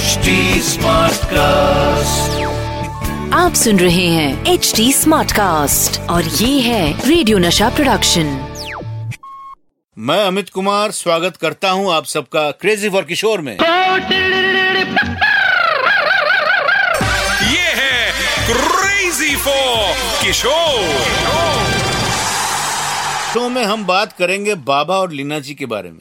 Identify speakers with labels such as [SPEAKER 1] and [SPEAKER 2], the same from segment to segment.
[SPEAKER 1] HD cast
[SPEAKER 2] आप सुन रहे हैं एच डी स्मार्ट कास्ट और ये है रेडियो नशा प्रोडक्शन
[SPEAKER 3] मैं अमित कुमार स्वागत करता हूँ आप सबका क्रेजी फॉर किशोर में।
[SPEAKER 4] ये है क्रेजी फॉर किशोर
[SPEAKER 3] शो में हम बात करेंगे बाबा और लीना जी के बारे में।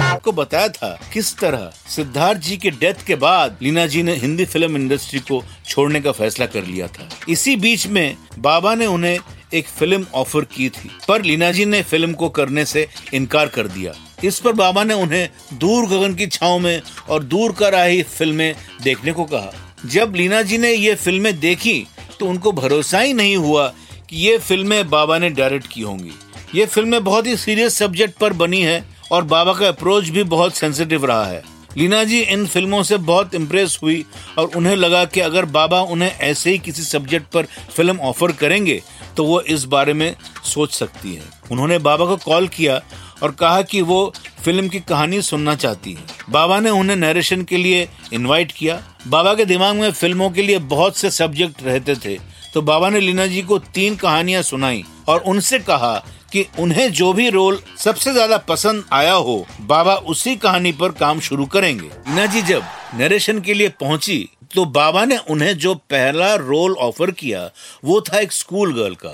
[SPEAKER 3] आपको बताया था किस तरह सिद्धार्थ जी के डेथ के बाद लीना जी ने हिंदी फ़िल्म इंडस्ट्री को छोड़ने का फैसला कर लिया था। इसी बीच में बाबा ने उन्हें एक फ़िल्म ऑफ़र की थी पर लीना जी ने फ़िल्म को करने से इनकार कर दिया। इस पर बाबा ने उन्हें दूर गगन की छाव में और दूर कर आई फ़िल्में देखने को कहा। जब लीना जी ने ये फ़िल्में देखी तो उनको भरोसा ही नहीं हुआ कि ये फ़िल्में बाबा ने डायरेक्ट की होंगी। ये फ़िल्में बहुत ही सीरियस सब्जेक्ट पर बनी है और बाबा का अप्रोच भी बहुत सेंसिटिव रहा है। लीना जी, इन फ़िल्मों से बहुत इम्प्रेस हुई और उन्हें लगा कि अगर बाबा उन्हें ऐसे ही किसी सब्जेक्ट पर फ़िल्म ऑफ़र करेंगे तो वो इस बारे में सोच सकती है। उन्होंने बाबा को कॉल किया और कहा कि वो फ़िल्म की कहानी सुनना चाहती है। बाबा ने उन्हें नरेशन के लिए इनवाइट किया। बाबा के दिमाग में फ़िल्मों के लिए बहुत से सब्जेक्ट रहते थे। तो बाबा ने लीना जी को तीन कहानियाँ सुनाई और उनसे कहा कि उन्हें जो भी रोल सबसे ज़्यादा पसंद आया हो, बाबा उसी कहानी पर काम शुरू करेंगे। लीना जी जब नरेशन के लिए पहुँची तो बाबा ने उन्हें जो पहला रोल ऑफ़र किया वो था एक स्कूल गर्ल का।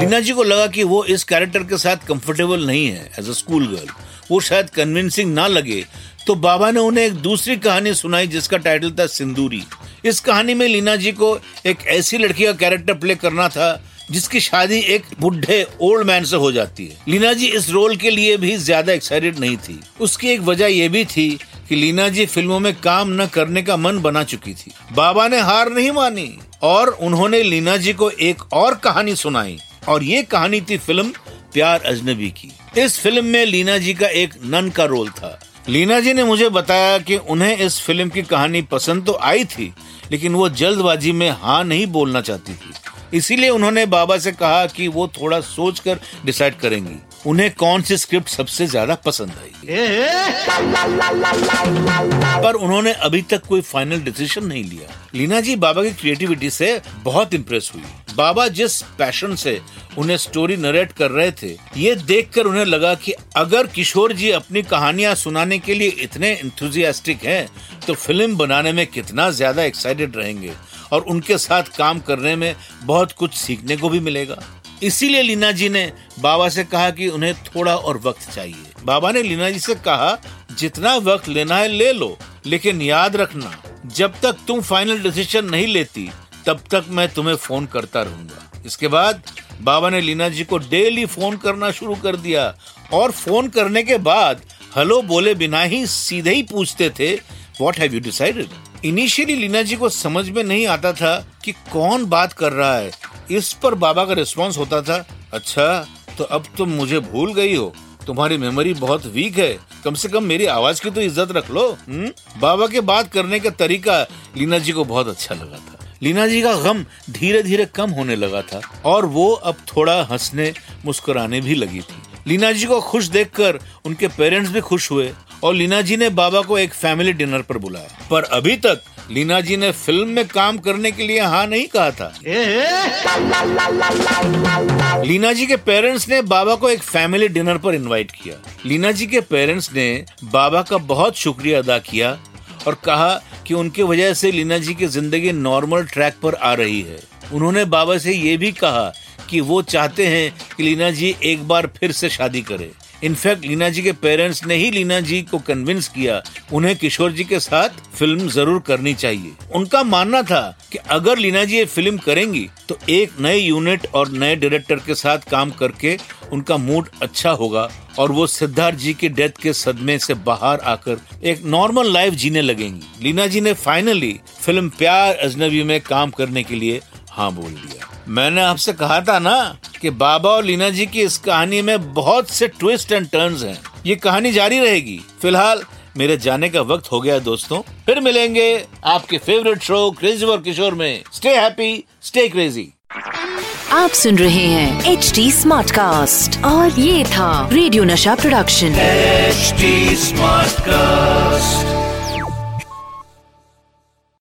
[SPEAKER 3] लीना जी को लगा कि वो इस कैरेक्टर के साथ कंफर्टेबल नहीं है एज अ स्कूल गर्ल वो शायद कन्विंसिंग ना लगे तो बाबा ने उन्हें एक दूसरी कहानी सुनाई जिसका टाइटल था सिंदूरी। इस कहानी में लीना जी को एक ऐसी लड़की का कैरेक्टर प्ले करना था जिसकी शादी एक बुढ़े ओल्ड मैन से हो जाती है। लीना जी इस रोल के लिए भी ज़्यादा एक्साइटेड नहीं थी। उसकी एक वजह यह भी थी कि लीना जी फ़िल्मों में काम न करने का मन बना चुकी थी। बाबा ने हार नहीं मानी और उन्होंने लीना जी को एक और कहानी सुनाई और ये कहानी थी फ़िल्म प्यार अजनबी की। इस फ़िल्म में लीना जी का एक नन का रोल था। लीना जी ने मुझे बताया कि उन्हें इस फ़िल्म की कहानी पसंद तो आई थी, लेकिन वो जल्दबाजी में हाँ नहीं बोलना चाहती थी। इसीलिए उन्होंने बाबा से कहा कि वो थोड़ा सोचकर डिसाइड करेंगी। उन्हें कौन सी स्क्रिप्ट सबसे ज़्यादा पसंद आई? पर उन्होंने अभी तक कोई फाइनल डिसीज़न नहीं लिया। लीना जी, बाबा की क्रिएटिविटी से बहुत इम्प्रेस हुई। बाबा जिस पैशन से उन्हें स्टोरी नरेट कर रहे थे, ये देखकर उन्हें लगा कि अगर किशोर जी अपनी कहानियाँ सुनाने के लिए इतने इंथुजियास्टिक हैं तो फ़िल्म बनाने में कितना ज़्यादा एक्साइटेड रहेंगे और उनके साथ काम करने में बहुत कुछ सीखने को भी मिलेगा। इसीलिए लीना जी ने बाबा से कहा कि उन्हें थोड़ा और वक्त चाहिए। बाबा ने लीना जी से कहा, जितना वक्त लेना है ले लो, लेकिन याद रखना, जब तक तुम फाइनल डिसीज़न नहीं लेती, तब तक मैं तुम्हें फ़ोन करता रहूँगा। इसके बाद बाबा ने लीना जी को डेली फ़ोन करना शुरू कर दिया। और फ़ोन करने के बाद हेलो बोले बिना ही सीधे ही पूछते थे what have you decided initially Leena ji को समझ में नहीं आता था कि कौन बात कर रहा है। इस पर बाबा का रिस्पॉन्स होता था अच्छा तो अब तुम मुझे भूल गई हो। तुम्हारी मेमोरी बहुत वीक है। कम से कम मेरी आवाज़ की तो इज़्ज़त रख लो हुँ? बाबा के बात करने का तरीका लीना जी को बहुत अच्छा लगा था। लीना जी का गम धीरे धीरे कम होने लगा था और वो अब थोड़ा हंसने, मुस्कुराने भी लगी थी। लीना जी को खुश देखकर उनके पेरेंट्स भी खुश हुए और लीना जी ने बाबा को एक फैमिली डिनर पर बुलाया। पर अभी तक लीना जी ने फ़िल्म में काम करने के लिए हाँ नहीं कहा था। लीना जी के पेरेंट्स ने बाबा को एक फैमिली डिनर पर इनवाइट किया। लीना जी के पेरेंट्स ने बाबा का बहुत शुक्रिया अदा किया और कहा कि उनके वजह से लीना जी की ज़िंदगी नॉर्मल ट्रैक पर आ रही है। उन्होंने बाबा से ये भी कहा कि वो चाहते हैं कि लीना जी एक बार फिर से शादी करे। इनफैक्ट लीना जी के पेरेंट्स ने ही लीना जी को कन्विंस किया, उन्हें किशोर जी के साथ फ़िल्म ज़रूर करनी चाहिए। उनका मानना था कि अगर लीना जी ये फ़िल्म करेंगी तो एक नए यूनिट और नए डायरेक्टर के साथ काम करके उनका मूड अच्छा होगा और वो सिद्धार्थ जी की डेथ के सदमे से बाहर आकर एक नॉर्मल लाइफ जीने लगेंगी। लीना जी ने फाइनली फ़िल्म प्यार अजनबी में काम करने के लिए हाँ बोल दिया। मैंने आपसे कहा था ना कि बाबा और लीना जी की इस कहानी में बहुत से ट्विस्ट एंड टर्न्स हैं। ये कहानी जारी रहेगी। फ़िलहाल मेरे जाने का वक्त हो गया दोस्तों। फिर मिलेंगे आपके फेवरेट शो क्रेजी और किशोर में। स्टे हैप्पी स्टे क्रेजी
[SPEAKER 2] आप सुन रहे हैं एच डी स्मार्ट कास्ट और ये था रेडियो नशा प्रोडक्शन
[SPEAKER 1] एचडी स्मार्ट Smartcast.